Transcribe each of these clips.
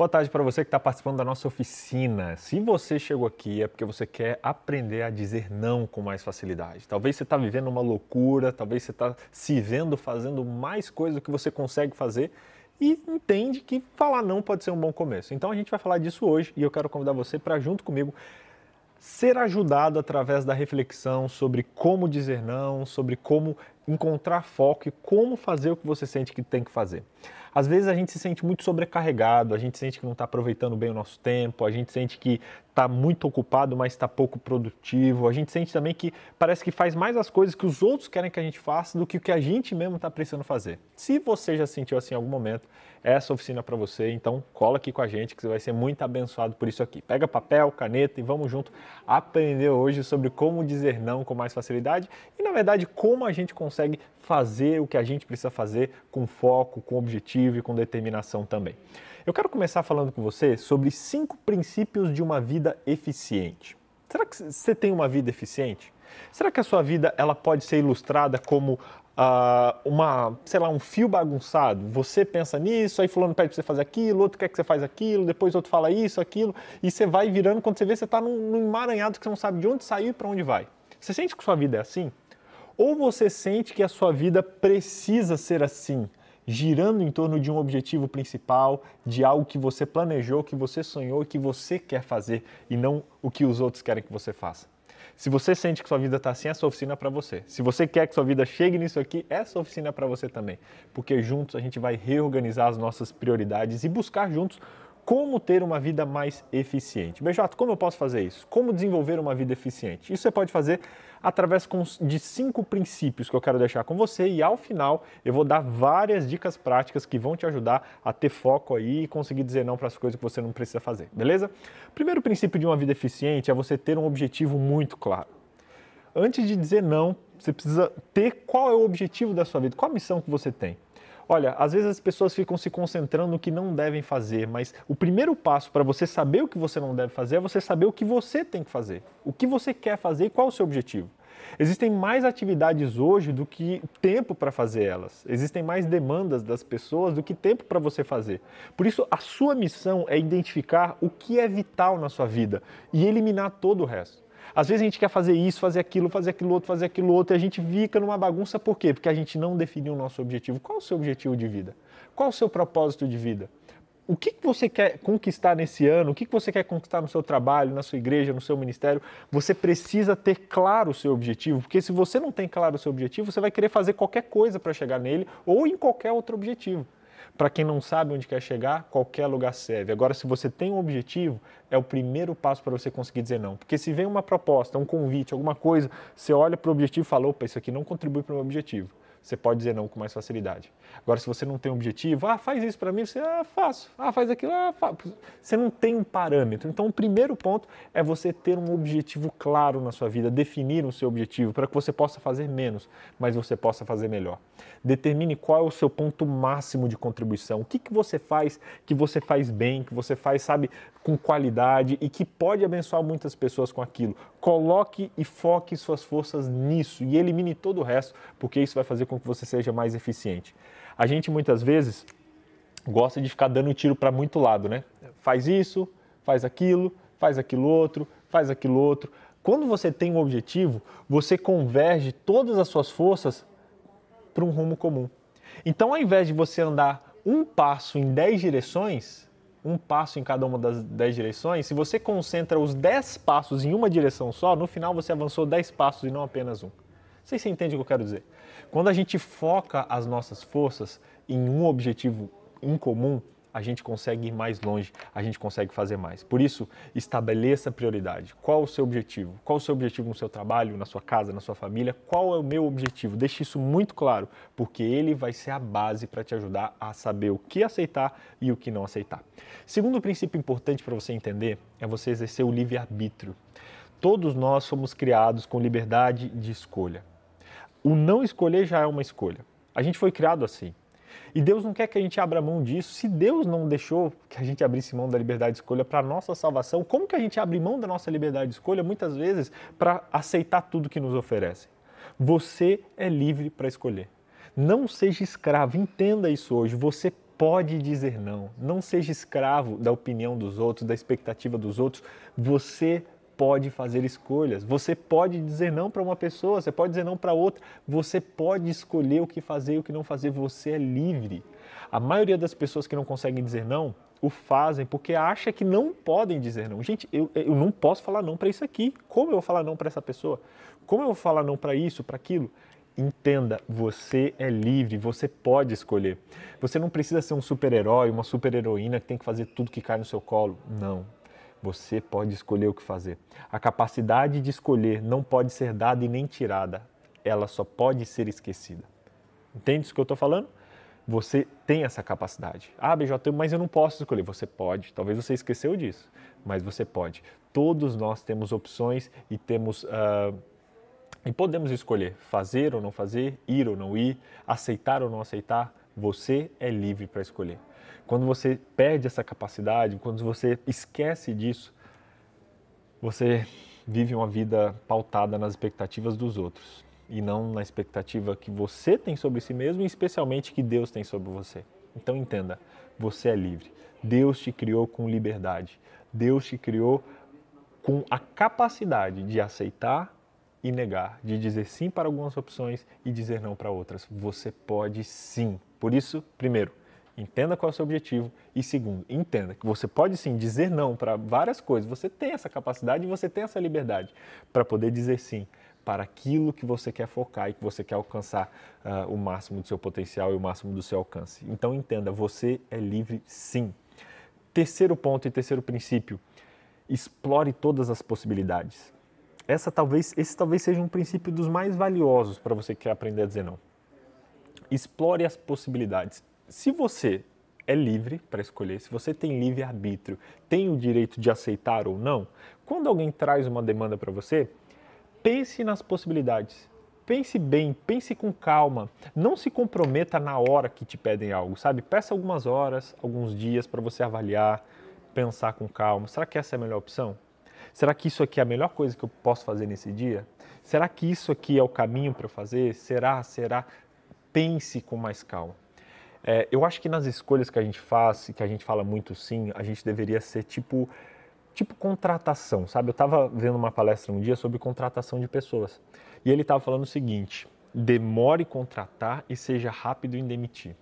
Boa tarde para você que está participando da nossa oficina. Se você chegou aqui é porque você quer aprender a dizer não com mais facilidade. Talvez você está vivendo uma loucura, talvez você está se vendo fazendo mais coisa do que você consegue fazer e entende que falar não pode ser um bom começo. Então a gente vai falar disso hoje e eu quero convidar você para junto comigo ser ajudado através da reflexão sobre como dizer não, sobre como encontrar foco e como fazer o que você sente que tem que fazer. Às vezes a gente se sente muito sobrecarregado, a gente sente que não está aproveitando bem o nosso tempo, a gente sente que está muito ocupado, mas está pouco produtivo, a gente sente também que parece que faz mais as coisas que os outros querem que a gente faça do que o que a gente mesmo está precisando fazer. Se você já se sentiu assim em algum momento, essa oficina para você, então cola aqui com a gente que você vai ser muito abençoado por isso aqui. Pega papel, caneta e vamos junto aprender hoje sobre como dizer não com mais facilidade e, na verdade, como a gente consegue fazer o que a gente precisa fazer com foco, com objetivo e com determinação também. Eu quero começar falando com você sobre cinco princípios de uma vida eficiente. Será que você tem uma vida eficiente? Será que a sua vida ela pode ser ilustrada como uh, uma, sei lá, um fio bagunçado? Você pensa nisso, aí fulano pede para você fazer aquilo, outro quer que você faça aquilo, depois outro fala isso, aquilo, e você vai virando quando você vê você está num, num emaranhado que você não sabe de onde saiu e para onde vai. Você sente que sua vida é assim? Ou você sente que a sua vida precisa ser assim, girando em torno de um objetivo principal, de algo que você planejou, que você sonhou, que você quer fazer e não o que os outros querem que você faça. Se você sente que sua vida está assim, essa oficina é para você. Se você quer que sua vida chegue nisso aqui, essa oficina é para você também. Porque juntos a gente vai reorganizar as nossas prioridades e buscar juntos como ter uma vida mais eficiente. Beijato, como eu posso fazer isso? Como desenvolver uma vida eficiente? Isso você pode fazer através de cinco princípios que eu quero deixar com você e ao final eu vou dar várias dicas práticas que vão te ajudar a ter foco aí e conseguir dizer não para as coisas que você não precisa fazer, beleza? Primeiro princípio de uma vida eficiente é você ter um objetivo muito claro. Antes de dizer não, você precisa ter qual é o objetivo da sua vida, qual a missão que você tem. Olha, às vezes as pessoas ficam se concentrando no que não devem fazer, mas o primeiro passo para você saber o que você não deve fazer é você saber o que você tem que fazer, o que você quer fazer e qual o seu objetivo. Existem mais atividades hoje do que tempo para fazer elas. Existem mais demandas das pessoas do que tempo para você fazer. Por isso, a sua missão é identificar o que é vital na sua vida e eliminar todo o resto. Às vezes a gente quer fazer isso, fazer aquilo, fazer aquilo outro, fazer aquilo outro, e a gente fica numa bagunça por quê? Porque a gente não definiu o nosso objetivo. Qual o seu objetivo de vida? Qual o seu propósito de vida? O que, que você quer conquistar nesse ano? O que, que você quer conquistar no seu trabalho, na sua igreja, no seu ministério? Você precisa ter claro o seu objetivo, porque se você não tem claro o seu objetivo, você vai querer fazer qualquer coisa para chegar nele ou em qualquer outro objetivo. Para quem não sabe onde quer chegar, qualquer lugar serve. Agora, se você tem um objetivo, é o primeiro passo para você conseguir dizer não. Porque se vem uma proposta, um convite, alguma coisa, você olha para o objetivo e fala: opa, isso aqui não contribui para o meu objetivo você pode dizer não com mais facilidade. Agora, se você não tem um objetivo, ah, faz isso para mim, você, ah, faço. Ah, faz aquilo, ah, faço. Você não tem um parâmetro. Então, o primeiro ponto é você ter um objetivo claro na sua vida, definir o seu objetivo para que você possa fazer menos, mas você possa fazer melhor. Determine qual é o seu ponto máximo de contribuição. O que, que você faz que você faz bem, que você faz, sabe, com qualidade e que pode abençoar muitas pessoas com aquilo. Coloque e foque suas forças nisso e elimine todo o resto, porque isso vai fazer com que você seja mais eficiente. A gente muitas vezes gosta de ficar dando tiro para muito lado, né? Faz isso, faz aquilo, faz aquilo outro, faz aquilo outro. Quando você tem um objetivo, você converge todas as suas forças para um rumo comum. Então, ao invés de você andar um passo em dez direções, um passo em cada uma das dez direções, se você concentra os dez passos em uma direção só, no final você avançou dez passos e não apenas um. Sei se você entende o que eu quero dizer. Quando a gente foca as nossas forças em um objetivo em comum, a gente consegue ir mais longe, a gente consegue fazer mais. Por isso, estabeleça prioridade. Qual o seu objetivo? Qual o seu objetivo no seu trabalho, na sua casa, na sua família? Qual é o meu objetivo? Deixe isso muito claro, porque ele vai ser a base para te ajudar a saber o que aceitar e o que não aceitar. Segundo princípio importante para você entender é você exercer o livre-arbítrio. Todos nós somos criados com liberdade de escolha. O não escolher já é uma escolha. A gente foi criado assim. E Deus não quer que a gente abra mão disso. Se Deus não deixou que a gente abrisse mão da liberdade de escolha para a nossa salvação, como que a gente abre mão da nossa liberdade de escolha muitas vezes para aceitar tudo que nos oferecem? Você é livre para escolher. Não seja escravo, entenda isso hoje. Você pode dizer não. Não seja escravo da opinião dos outros, da expectativa dos outros. Você pode fazer escolhas. Você pode dizer não para uma pessoa, você pode dizer não para outra. Você pode escolher o que fazer e o que não fazer. Você é livre. A maioria das pessoas que não conseguem dizer não o fazem porque acha que não podem dizer não. Gente, eu, eu não posso falar não para isso aqui. Como eu vou falar não para essa pessoa? Como eu vou falar não para isso, para aquilo? Entenda, você é livre, você pode escolher. Você não precisa ser um super-herói, uma super-heroína que tem que fazer tudo que cai no seu colo. Não. Você pode escolher o que fazer. A capacidade de escolher não pode ser dada e nem tirada. Ela só pode ser esquecida. Entende isso que eu estou falando? Você tem essa capacidade. Ah, BJ, mas eu não posso escolher. Você pode. Talvez você esqueceu disso, mas você pode. Todos nós temos opções e temos. Uh, e podemos escolher fazer ou não fazer, ir ou não ir, aceitar ou não aceitar. Você é livre para escolher. Quando você perde essa capacidade, quando você esquece disso, você vive uma vida pautada nas expectativas dos outros e não na expectativa que você tem sobre si mesmo e especialmente que Deus tem sobre você. Então entenda, você é livre. Deus te criou com liberdade. Deus te criou com a capacidade de aceitar e negar, de dizer sim para algumas opções e dizer não para outras. Você pode sim. Por isso, primeiro, Entenda qual é o seu objetivo. E segundo, entenda que você pode sim dizer não para várias coisas. Você tem essa capacidade e você tem essa liberdade para poder dizer sim para aquilo que você quer focar e que você quer alcançar uh, o máximo do seu potencial e o máximo do seu alcance. Então entenda, você é livre sim. Terceiro ponto e terceiro princípio, explore todas as possibilidades. Essa talvez, esse talvez seja um princípio dos mais valiosos para você que quer aprender a dizer não. Explore as possibilidades se você é livre para escolher, se você tem livre arbítrio, tem o direito de aceitar ou não, quando alguém traz uma demanda para você, pense nas possibilidades. Pense bem, pense com calma. Não se comprometa na hora que te pedem algo, sabe? Peça algumas horas, alguns dias para você avaliar, pensar com calma. Será que essa é a melhor opção? Será que isso aqui é a melhor coisa que eu posso fazer nesse dia? Será que isso aqui é o caminho para eu fazer? Será? Será? Pense com mais calma. É, eu acho que nas escolhas que a gente faz, que a gente fala muito sim, a gente deveria ser tipo, tipo contratação, sabe? Eu estava vendo uma palestra um dia sobre contratação de pessoas e ele estava falando o seguinte: demore contratar e seja rápido em demitir.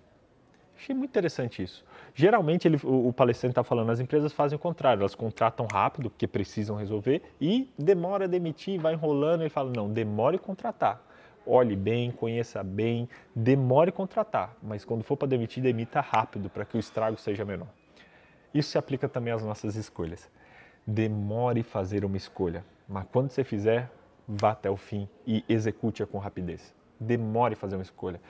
Achei muito interessante isso. Geralmente ele, o, o palestrante está falando, as empresas fazem o contrário, elas contratam rápido porque precisam resolver e demora a demitir, vai enrolando. Ele fala não, demore contratar olhe bem, conheça bem, demore contratar, mas quando for para demitir, demita rápido para que o estrago seja menor. Isso se aplica também às nossas escolhas. Demore fazer uma escolha, mas quando você fizer, vá até o fim e execute-a com rapidez. Demore fazer uma escolha.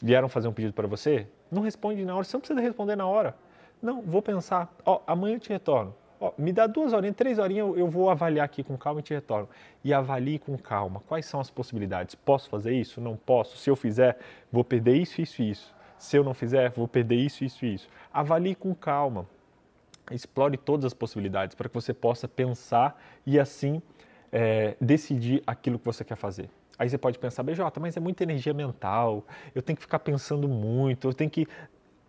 Vieram fazer um pedido para você? Não responde na hora, você não precisa responder na hora. Não, vou pensar. Ó, oh, amanhã eu te retorno. Ó, me dá duas horinhas, três horinhas, eu, vou avaliar aqui com calma e te retorno. E avalie com calma. Quais são as possibilidades? Posso fazer isso? Não posso? Se eu fizer, vou perder isso, isso e isso. Se eu não fizer, vou perder isso, isso e isso. Avalie com calma. Explore todas as possibilidades para que você possa pensar e assim é, decidir aquilo que você quer fazer. Aí você pode pensar, BJ, mas é muita energia mental, eu tenho que ficar pensando muito, eu tenho que.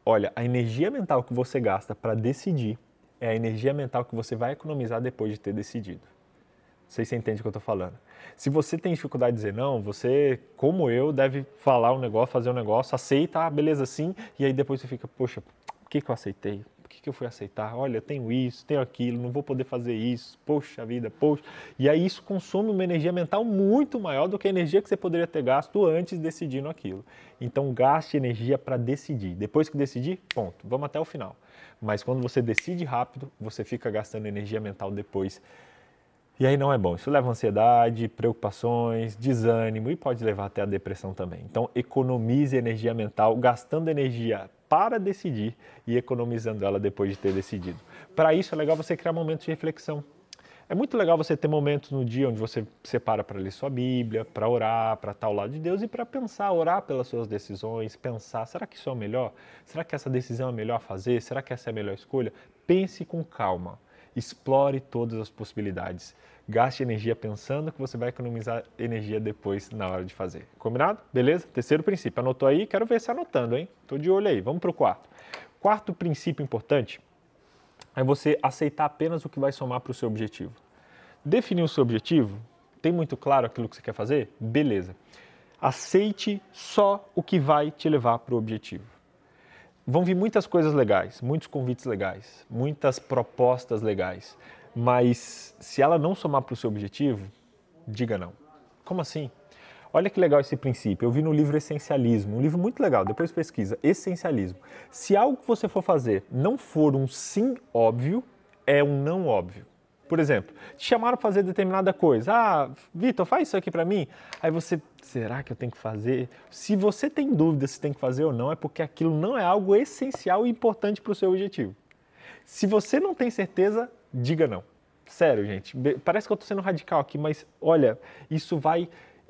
Olha, a energia mental que você gasta para decidir é a energia mental que você vai economizar depois de ter decidido. Não sei se você entende o que eu estou falando. Se você tem dificuldade de dizer não, você, como eu, deve falar um negócio, fazer um negócio, aceita, ah, beleza, sim, e aí depois você fica, poxa, por que, que eu aceitei? Por que, que eu fui aceitar? Olha, eu tenho isso, tenho aquilo, não vou poder fazer isso, poxa vida, poxa. E aí isso consome uma energia mental muito maior do que a energia que você poderia ter gasto antes decidindo aquilo. Então gaste energia para decidir. Depois que decidir, ponto, vamos até o final. Mas quando você decide rápido, você fica gastando energia mental depois. E aí não é bom. Isso leva ansiedade, preocupações, desânimo e pode levar até a depressão também. Então, economize energia mental gastando energia para decidir e economizando ela depois de ter decidido. Para isso é legal você criar momentos de reflexão. É muito legal você ter momentos no dia onde você separa para ler sua Bíblia, para orar, para estar ao lado de Deus e para pensar, orar pelas suas decisões, pensar, será que isso é o melhor? Será que essa decisão é a melhor fazer? Será que essa é a melhor escolha? Pense com calma. Explore todas as possibilidades. Gaste energia pensando que você vai economizar energia depois na hora de fazer. Combinado? Beleza? Terceiro princípio. Anotou aí? Quero ver você anotando, hein? Tô de olho aí. Vamos para o quarto. Quarto princípio importante é você aceitar apenas o que vai somar para o seu objetivo. Definir o seu objetivo, tem muito claro aquilo que você quer fazer? Beleza. Aceite só o que vai te levar para o objetivo. Vão vir muitas coisas legais, muitos convites legais, muitas propostas legais, mas se ela não somar para o seu objetivo, diga não. Como assim? Olha que legal esse princípio. Eu vi no livro Essencialismo, um livro muito legal, depois pesquisa. Essencialismo. Se algo que você for fazer não for um sim óbvio, é um não óbvio. Por exemplo, te chamaram para fazer determinada coisa. Ah, Vitor, faz isso aqui para mim. Aí você, será que eu tenho que fazer? Se você tem dúvida se tem que fazer ou não, é porque aquilo não é algo essencial e importante para o seu objetivo. Se você não tem certeza, diga não. Sério, gente. Parece que eu estou sendo radical aqui, mas olha, isso vai.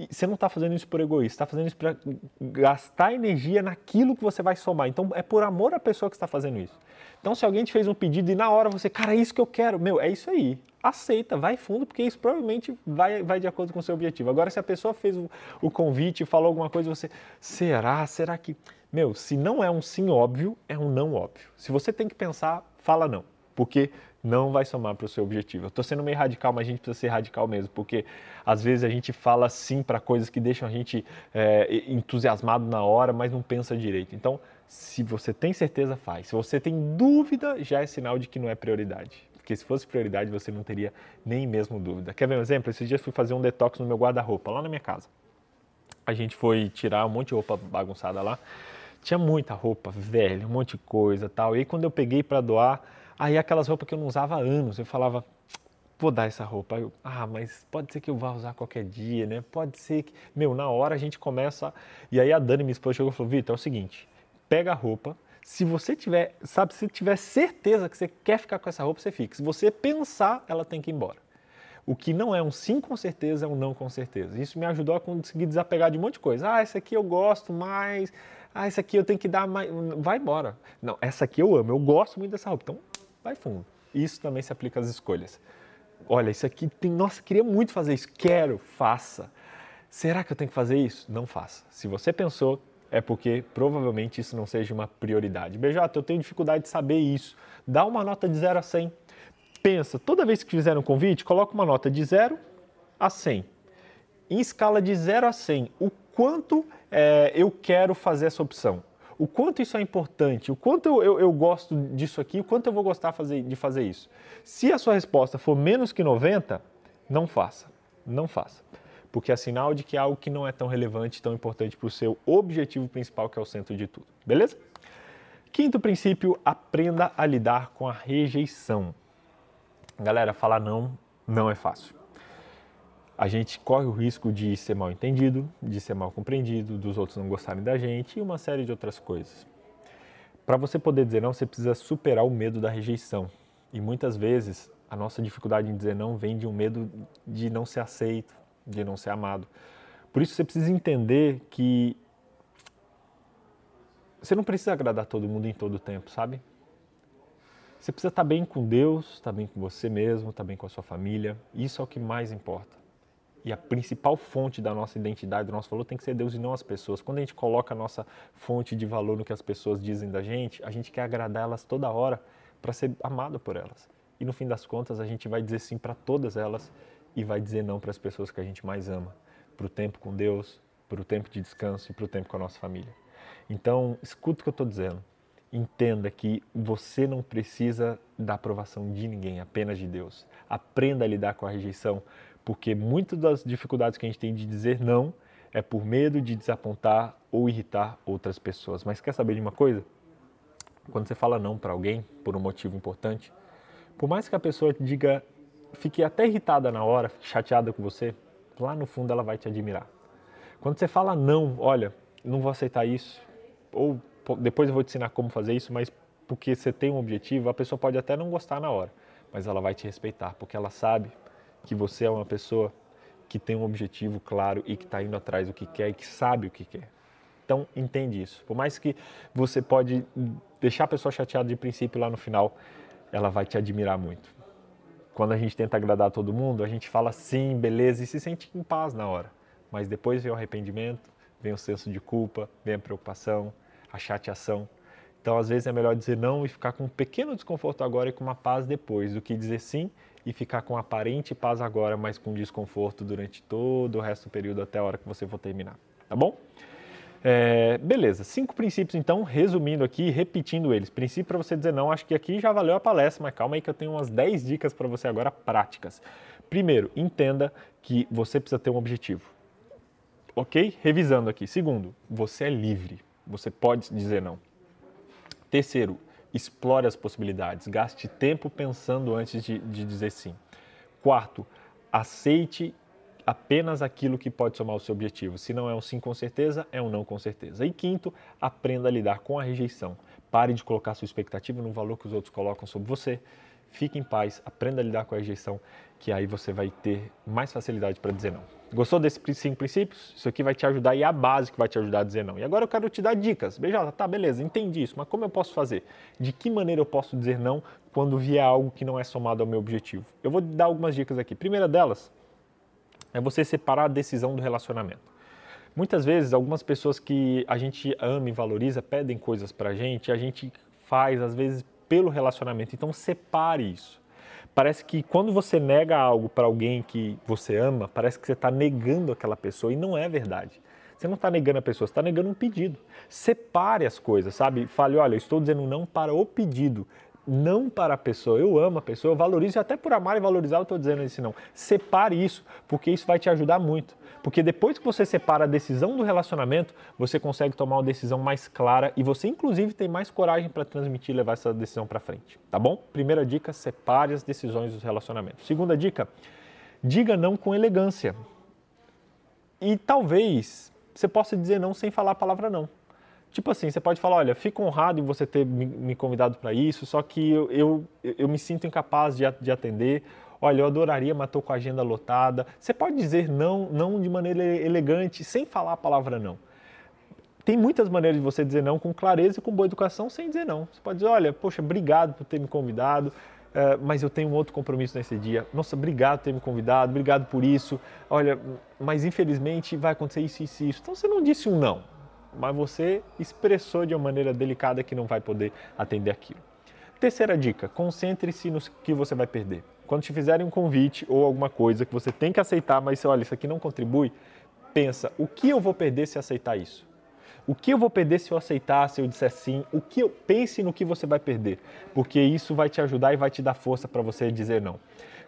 Você não está fazendo isso por egoísmo, está fazendo isso para gastar energia naquilo que você vai somar. Então é por amor à pessoa que está fazendo isso. Então, se alguém te fez um pedido e na hora você, cara, é isso que eu quero, meu, é isso aí aceita, vai fundo, porque isso provavelmente vai, vai de acordo com o seu objetivo. Agora, se a pessoa fez o, o convite, falou alguma coisa, você, será? Será que. Meu, se não é um sim óbvio, é um não óbvio. Se você tem que pensar, fala não, porque não vai somar para o seu objetivo. Eu estou sendo meio radical, mas a gente precisa ser radical mesmo, porque às vezes a gente fala sim para coisas que deixam a gente é, entusiasmado na hora, mas não pensa direito. Então, se você tem certeza, faz. Se você tem dúvida, já é sinal de que não é prioridade porque se fosse prioridade você não teria nem mesmo dúvida. Quer ver um exemplo? Esses dias fui fazer um detox no meu guarda-roupa, lá na minha casa. A gente foi tirar um monte de roupa bagunçada lá. Tinha muita roupa velha, um monte de coisa tal. E aí quando eu peguei para doar, aí aquelas roupas que eu não usava há anos, eu falava, vou dar essa roupa. Eu, ah, mas pode ser que eu vá usar qualquer dia, né? Pode ser que. Meu, na hora a gente começa. E aí a Dani, minha esposa, chegou e falou: Vitor, é o seguinte, pega a roupa, se você tiver, sabe, se tiver certeza que você quer ficar com essa roupa, você fica. Se você pensar, ela tem que ir embora. O que não é um sim com certeza é um não com certeza. Isso me ajudou a conseguir desapegar de um monte de coisa. Ah, essa aqui eu gosto mais. Ah, essa aqui eu tenho que dar mais. Vai embora. Não, essa aqui eu amo. Eu gosto muito dessa roupa. Então, vai fundo. Isso também se aplica às escolhas. Olha, isso aqui tem. Nossa, queria muito fazer isso. Quero, faça. Será que eu tenho que fazer isso? Não faça. Se você pensou, é porque provavelmente isso não seja uma prioridade. Beijota, eu tenho dificuldade de saber isso. Dá uma nota de 0 a 100. Pensa, toda vez que fizer um convite, coloca uma nota de 0 a 100. Em escala de 0 a 100, o quanto é, eu quero fazer essa opção? O quanto isso é importante? O quanto eu, eu, eu gosto disso aqui? O quanto eu vou gostar fazer, de fazer isso? Se a sua resposta for menos que 90, não faça. Não faça porque é sinal de que é algo que não é tão relevante, tão importante para o seu objetivo principal, que é o centro de tudo. Beleza? Quinto princípio, aprenda a lidar com a rejeição. Galera, falar não não é fácil. A gente corre o risco de ser mal entendido, de ser mal compreendido, dos outros não gostarem da gente e uma série de outras coisas. Para você poder dizer não, você precisa superar o medo da rejeição. E muitas vezes a nossa dificuldade em dizer não vem de um medo de não ser aceito, de não ser amado. Por isso você precisa entender que você não precisa agradar todo mundo em todo o tempo, sabe? Você precisa estar bem com Deus, estar bem com você mesmo, estar bem com a sua família. Isso é o que mais importa. E a principal fonte da nossa identidade, do nosso valor, tem que ser Deus e não as pessoas. Quando a gente coloca a nossa fonte de valor no que as pessoas dizem da gente, a gente quer agradar elas toda hora para ser amado por elas. E no fim das contas, a gente vai dizer sim para todas elas e vai dizer não para as pessoas que a gente mais ama, para o tempo com Deus, para o tempo de descanso e para o tempo com a nossa família. Então, escuta o que eu estou dizendo. Entenda que você não precisa da aprovação de ninguém, apenas de Deus. Aprenda a lidar com a rejeição, porque muitas das dificuldades que a gente tem de dizer não é por medo de desapontar ou irritar outras pessoas. Mas quer saber de uma coisa? Quando você fala não para alguém por um motivo importante, por mais que a pessoa diga fique até irritada na hora, chateada com você, lá no fundo ela vai te admirar. Quando você fala não, olha, não vou aceitar isso, ou depois eu vou te ensinar como fazer isso, mas porque você tem um objetivo, a pessoa pode até não gostar na hora, mas ela vai te respeitar, porque ela sabe que você é uma pessoa que tem um objetivo claro e que está indo atrás do que quer e que sabe o que quer. Então entende isso. Por mais que você pode deixar a pessoa chateada de princípio lá no final, ela vai te admirar muito quando a gente tenta agradar todo mundo, a gente fala sim, beleza, e se sente em paz na hora. Mas depois vem o arrependimento, vem o senso de culpa, vem a preocupação, a chateação. Então, às vezes, é melhor dizer não e ficar com um pequeno desconforto agora e com uma paz depois, do que dizer sim e ficar com aparente paz agora, mas com desconforto durante todo o resto do período até a hora que você for terminar. Tá bom? É, beleza, cinco princípios então, resumindo aqui, repetindo eles. Princípio para você dizer não, acho que aqui já valeu a palestra, mas calma aí que eu tenho umas 10 dicas para você agora práticas. Primeiro, entenda que você precisa ter um objetivo. Ok? Revisando aqui. Segundo, você é livre. Você pode dizer não. Terceiro, explore as possibilidades. Gaste tempo pensando antes de, de dizer sim. Quarto, aceite apenas aquilo que pode somar o seu objetivo. Se não é um sim com certeza, é um não com certeza. E quinto, aprenda a lidar com a rejeição. Pare de colocar sua expectativa no valor que os outros colocam sobre você. Fique em paz, aprenda a lidar com a rejeição, que aí você vai ter mais facilidade para dizer não. Gostou desses cinco princípios? Isso aqui vai te ajudar e é a base que vai te ajudar a dizer não. E agora eu quero te dar dicas. Beijada, tá, beleza, entendi isso, mas como eu posso fazer? De que maneira eu posso dizer não quando vier algo que não é somado ao meu objetivo? Eu vou dar algumas dicas aqui. Primeira delas, é você separar a decisão do relacionamento. Muitas vezes, algumas pessoas que a gente ama e valoriza pedem coisas para a gente, a gente faz, às vezes, pelo relacionamento. Então, separe isso. Parece que quando você nega algo para alguém que você ama, parece que você está negando aquela pessoa e não é verdade. Você não está negando a pessoa, você está negando um pedido. Separe as coisas, sabe? Fale, olha, eu estou dizendo não para o pedido não para a pessoa. Eu amo a pessoa, eu valorizo, e até por amar e valorizar, eu estou dizendo isso não. Separe isso, porque isso vai te ajudar muito. Porque depois que você separa a decisão do relacionamento, você consegue tomar uma decisão mais clara e você, inclusive, tem mais coragem para transmitir e levar essa decisão para frente. Tá bom? Primeira dica: separe as decisões dos relacionamentos. Segunda dica: diga não com elegância. E talvez você possa dizer não sem falar a palavra não. Tipo assim, você pode falar, olha, fico honrado em você ter me convidado para isso, só que eu, eu, eu, me sinto incapaz de, de atender. Olha, eu adoraria, mas estou com a agenda lotada. Você pode dizer não, não de maneira elegante, sem falar a palavra não. Tem muitas maneiras de você dizer não com clareza e com boa educação, sem dizer não. Você pode dizer, olha, poxa, obrigado por ter me convidado, Uh, mas eu tenho um outro compromisso nesse dia. Nossa, obrigado por ter me convidado, obrigado por isso. Olha, mas infelizmente vai acontecer isso, isso isso. Então você não disse um não mas você expressou de uma maneira delicada que não vai poder atender aquilo. Terceira dica: concentre-se no que você vai perder. Quando te fizerem um convite ou alguma coisa que você tem que aceitar, mas olha, isso aqui não contribui, pensa: o que eu vou perder se aceitar isso? O que eu vou perder se eu aceitar, se eu disser sim? O que eu pense no que você vai perder, porque isso vai te ajudar e vai te dar força para você dizer não.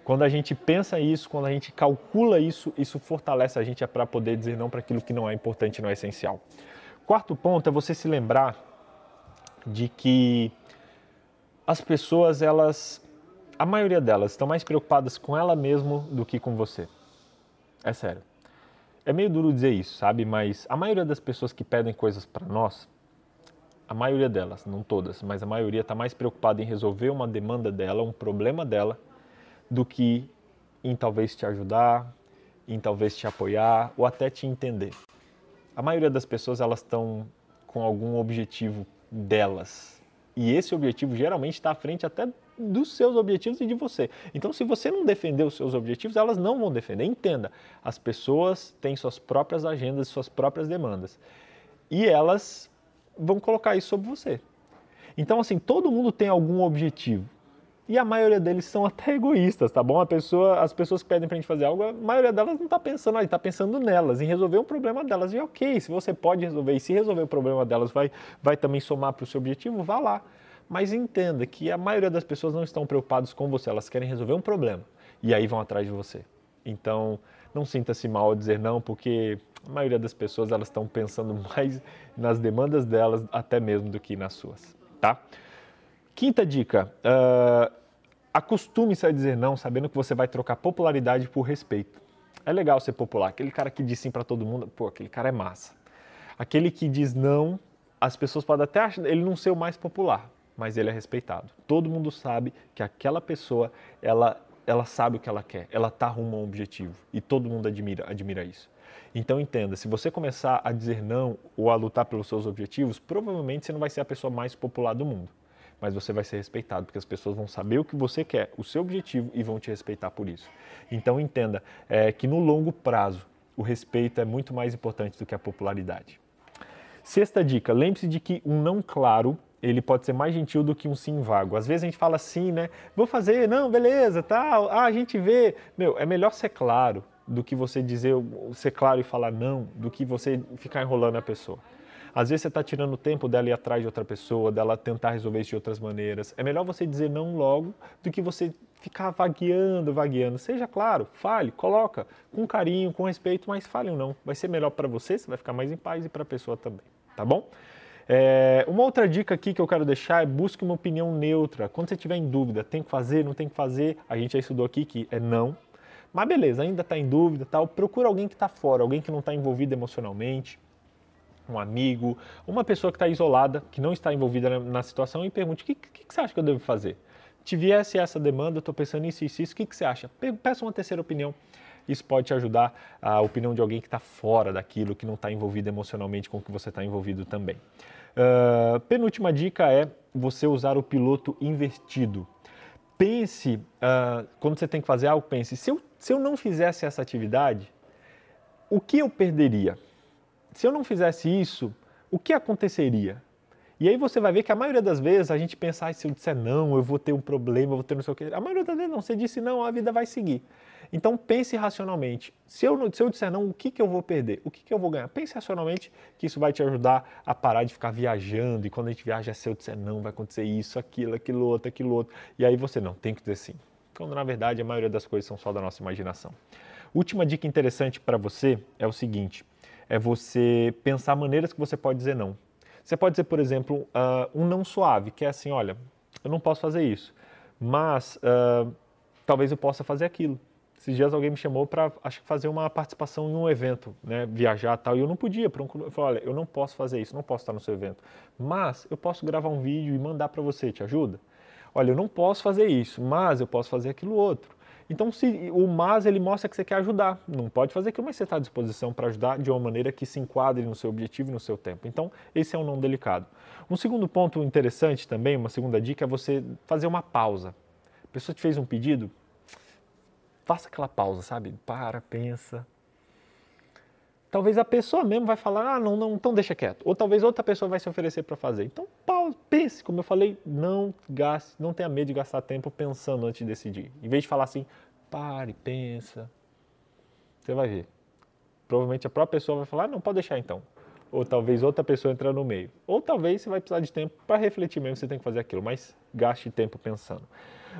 Quando a gente pensa isso, quando a gente calcula isso, isso fortalece a gente para poder dizer não para aquilo que não é importante, não é essencial. Quarto ponto é você se lembrar de que as pessoas, elas, a maioria delas, estão mais preocupadas com ela mesma do que com você. É sério. É meio duro dizer isso, sabe? Mas a maioria das pessoas que pedem coisas para nós, a maioria delas, não todas, mas a maioria está mais preocupada em resolver uma demanda dela, um problema dela, do que em talvez te ajudar, em talvez te apoiar ou até te entender a maioria das pessoas elas estão com algum objetivo delas. E esse objetivo geralmente está à frente até dos seus objetivos e de você. Então, se você não defender os seus objetivos, elas não vão defender. Entenda, as pessoas têm suas próprias agendas, suas próprias demandas. E elas vão colocar isso sobre você. Então, assim, todo mundo tem algum objetivo e a maioria deles são até egoístas, tá bom? Pessoa, as pessoas que pedem pra gente fazer algo, a maioria delas não está pensando ali, está pensando nelas, em resolver um problema delas. E ok, se você pode resolver, e se resolver o problema delas vai, vai também somar para o seu objetivo, vá lá. Mas entenda que a maioria das pessoas não estão preocupadas com você, elas querem resolver um problema. E aí vão atrás de você. Então, não sinta-se mal ao dizer não, porque a maioria das pessoas elas estão pensando mais nas demandas delas até mesmo do que nas suas, tá? Quinta dica, uh, Acostume-se a dizer não, sabendo que você vai trocar popularidade por respeito. É legal ser popular. Aquele cara que diz sim para todo mundo, pô, aquele cara é massa. Aquele que diz não, as pessoas podem até achar ele não ser o mais popular, mas ele é respeitado. Todo mundo sabe que aquela pessoa, ela, ela sabe o que ela quer, ela está rumo a um objetivo e todo mundo admira, admira isso. Então entenda, se você começar a dizer não ou a lutar pelos seus objetivos, provavelmente você não vai ser a pessoa mais popular do mundo mas você vai ser respeitado, porque as pessoas vão saber o que você quer, o seu objetivo e vão te respeitar por isso. Então entenda é, que no longo prazo o respeito é muito mais importante do que a popularidade. Sexta dica: lembre-se de que um não claro ele pode ser mais gentil do que um sim vago. Às vezes a gente fala assim, né? Vou fazer, não, beleza, tal. Ah, a gente vê. Meu, é melhor ser claro do que você dizer, ser claro e falar não, do que você ficar enrolando a pessoa. Às vezes você está tirando o tempo dela ir atrás de outra pessoa, dela tentar resolver isso de outras maneiras. É melhor você dizer não logo do que você ficar vagueando, vagueando. Seja claro, fale, coloca com carinho, com respeito, mas fale ou não. Vai ser melhor para você, você vai ficar mais em paz e para a pessoa também, tá bom? É, uma outra dica aqui que eu quero deixar é busque uma opinião neutra. Quando você estiver em dúvida, tem que fazer, não tem que fazer, a gente já estudou aqui que é não. Mas beleza, ainda está em dúvida, tal. Procura alguém que está fora, alguém que não está envolvido emocionalmente, um amigo, uma pessoa que está isolada, que não está envolvida na, na situação e pergunte: o que, que, que, você acha que eu devo fazer? Te viesse essa demanda, estou pensando nisso, isso, isso, o que, que você acha? Peça uma terceira opinião. Isso pode te ajudar a opinião de alguém que está fora daquilo, que não está envolvido emocionalmente com o que você está envolvido também. Uh, penúltima dica é você usar o piloto invertido. Pense, uh, quando você tem que fazer algo, pense: se eu, se eu não fizesse essa atividade, o que eu perderia? Se eu não fizesse isso, o que aconteceria? E aí você vai ver que a maioria das vezes a gente pensa, ah, se eu disser não, eu vou ter um problema, eu vou ter não sei o quê. A maioria das vezes não, você disse não, a vida vai seguir. Então pense racionalmente. Se eu, se eu disser não, o que, que eu vou perder? O que, que eu vou ganhar? Pense racionalmente que isso vai te ajudar a parar de ficar viajando. E quando a gente viaja, se eu disser não, vai acontecer isso, aquilo, aquilo outro, aquilo outro. E aí você não, tem que dizer sim. Quando na verdade a maioria das coisas são só da nossa imaginação. Última dica interessante para você é o seguinte: é você pensar maneiras que você pode dizer não. Você pode dizer, por exemplo, uh, um não suave, que é assim, olha, eu não posso fazer isso, mas uh, talvez eu possa fazer aquilo. Esses dias alguém me chamou para, acho que fazer uma participação em um evento, né, viajar tal, e eu não podia. Um, eu falei, olha, eu não posso fazer isso, não posso estar no seu evento, mas eu posso gravar um vídeo e mandar para você, te ajuda? Olha, eu não posso fazer isso, mas eu posso fazer aquilo outro. Então, se, o mas ele mostra que você quer ajudar. Não pode fazer aquilo, mas você está à disposição para ajudar de uma maneira que se enquadre no seu objetivo e no seu tempo. Então, esse é um não delicado. Um segundo ponto interessante também, uma segunda dica, é você fazer uma pausa. A pessoa te fez um pedido, faça aquela pausa, sabe? Para, pensa, talvez a pessoa mesmo vai falar, ah, não, não, então deixa quieto. Ou talvez outra pessoa vai se oferecer para fazer. Então, pense, como eu falei, não gaste, não tenha medo de gastar tempo pensando antes de decidir. Em vez de falar assim, pare, pensa, você vai ver. Provavelmente a própria pessoa vai falar, ah, não, pode deixar então. Ou talvez outra pessoa entrar no meio. Ou talvez você vai precisar de tempo para refletir mesmo, você tem que fazer aquilo, mas gaste tempo pensando.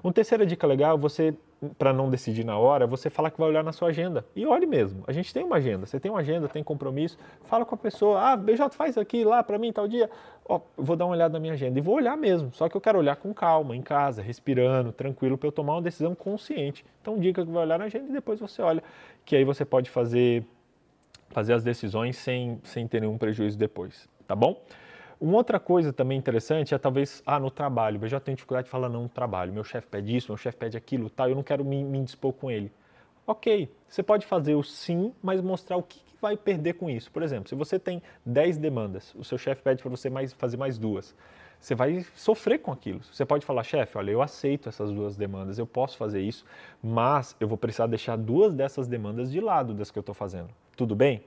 Uma terceira dica legal, você para não decidir na hora, você fala que vai olhar na sua agenda. E olhe mesmo. A gente tem uma agenda. Você tem uma agenda, tem compromisso. Fala com a pessoa. Ah, BJ, faz aqui lá para mim tal dia. Ó, vou dar uma olhada na minha agenda. E vou olhar mesmo. Só que eu quero olhar com calma, em casa, respirando, tranquilo, para eu tomar uma decisão consciente. Então, dica que vai olhar na agenda e depois você olha. Que aí você pode fazer, fazer as decisões sem, sem ter nenhum prejuízo depois. Tá bom? Uma outra coisa também interessante é talvez, ah, no trabalho, eu já tenho dificuldade de falar não no trabalho, meu chefe pede isso, meu chefe pede aquilo, tal, eu não quero me, me dispor com ele. Ok, você pode fazer o sim, mas mostrar o que, que vai perder com isso. Por exemplo, se você tem 10 demandas, o seu chefe pede para você mais, fazer mais duas, você vai sofrer com aquilo. Você pode falar, chefe, olha, eu aceito essas duas demandas, eu posso fazer isso, mas eu vou precisar deixar duas dessas demandas de lado das que eu estou fazendo. Tudo bem?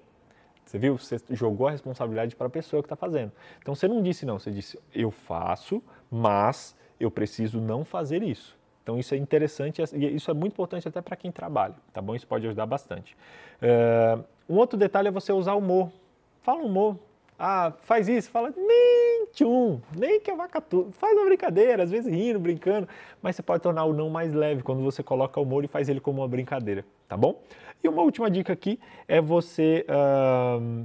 Você viu? Você jogou a responsabilidade para a pessoa que está fazendo. Então você não disse não, você disse eu faço, mas eu preciso não fazer isso. Então isso é interessante e isso é muito importante até para quem trabalha, tá bom? Isso pode ajudar bastante. Uh, um outro detalhe é você usar humor. Fala humor. Ah, faz isso, fala nem tchum, nem que a vaca tudo. Faz uma brincadeira, às vezes rindo, brincando, mas você pode tornar o não mais leve quando você coloca o humor e faz ele como uma brincadeira, tá bom? E uma última dica aqui é você uh,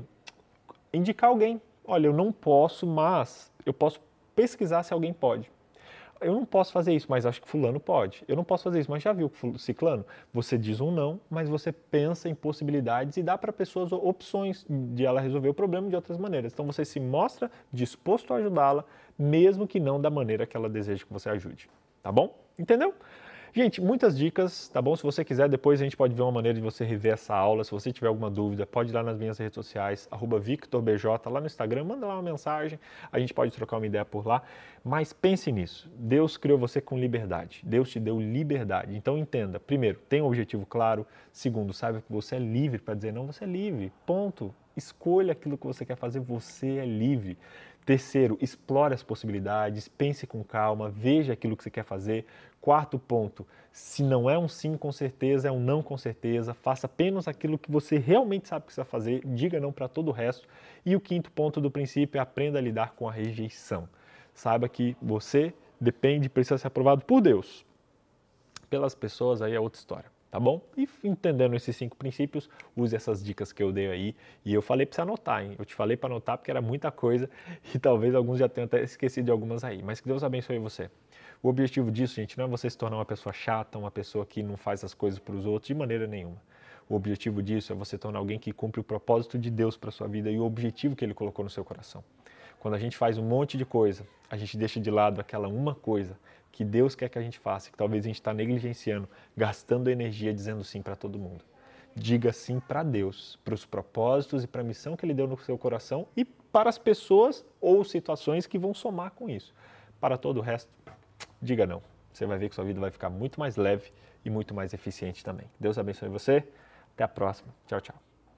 indicar alguém. Olha, eu não posso, mas eu posso pesquisar se alguém pode. Eu não posso fazer isso, mas acho que fulano pode. Eu não posso fazer isso, mas já viu ciclano? Você diz um não, mas você pensa em possibilidades e dá para pessoas opções de ela resolver o problema de outras maneiras. Então você se mostra disposto a ajudá-la, mesmo que não da maneira que ela deseja que você ajude. Tá bom? Entendeu? Gente, muitas dicas, tá bom? Se você quiser, depois a gente pode ver uma maneira de você rever essa aula. Se você tiver alguma dúvida, pode ir lá nas minhas redes sociais, VictorBJ, lá no Instagram, manda lá uma mensagem, a gente pode trocar uma ideia por lá. Mas pense nisso, Deus criou você com liberdade, Deus te deu liberdade. Então entenda, primeiro, tenha um objetivo claro. Segundo, saiba que você é livre para dizer não, você é livre, ponto. Escolha aquilo que você quer fazer, você é livre. Terceiro, explore as possibilidades, pense com calma, veja aquilo que você quer fazer. Quarto ponto, se não é um sim com certeza, é um não com certeza, faça apenas aquilo que você realmente sabe que vai fazer, diga não para todo o resto. E o quinto ponto do princípio é aprenda a lidar com a rejeição. Saiba que você depende, precisa ser aprovado por Deus. Pelas pessoas aí é outra história tá bom? E entendendo esses cinco princípios, use essas dicas que eu dei aí. E eu falei para você anotar, hein? Eu te falei para anotar porque era muita coisa e talvez alguns já tenham até esquecido de algumas aí. Mas que Deus abençoe você. O objetivo disso, gente, não é você se tornar uma pessoa chata, uma pessoa que não faz as coisas para os outros de maneira nenhuma. O objetivo disso é você tornar alguém que cumpre o propósito de Deus para sua vida e o objetivo que ele colocou no seu coração. Quando a gente faz um monte de coisa, a gente deixa de lado aquela uma coisa que Deus quer que a gente faça, que talvez a gente está negligenciando, gastando energia dizendo sim para todo mundo. Diga sim para Deus, para os propósitos e para a missão que Ele deu no seu coração e para as pessoas ou situações que vão somar com isso. Para todo o resto, diga não. Você vai ver que sua vida vai ficar muito mais leve e muito mais eficiente também. Deus abençoe você. Até a próxima. Tchau, tchau.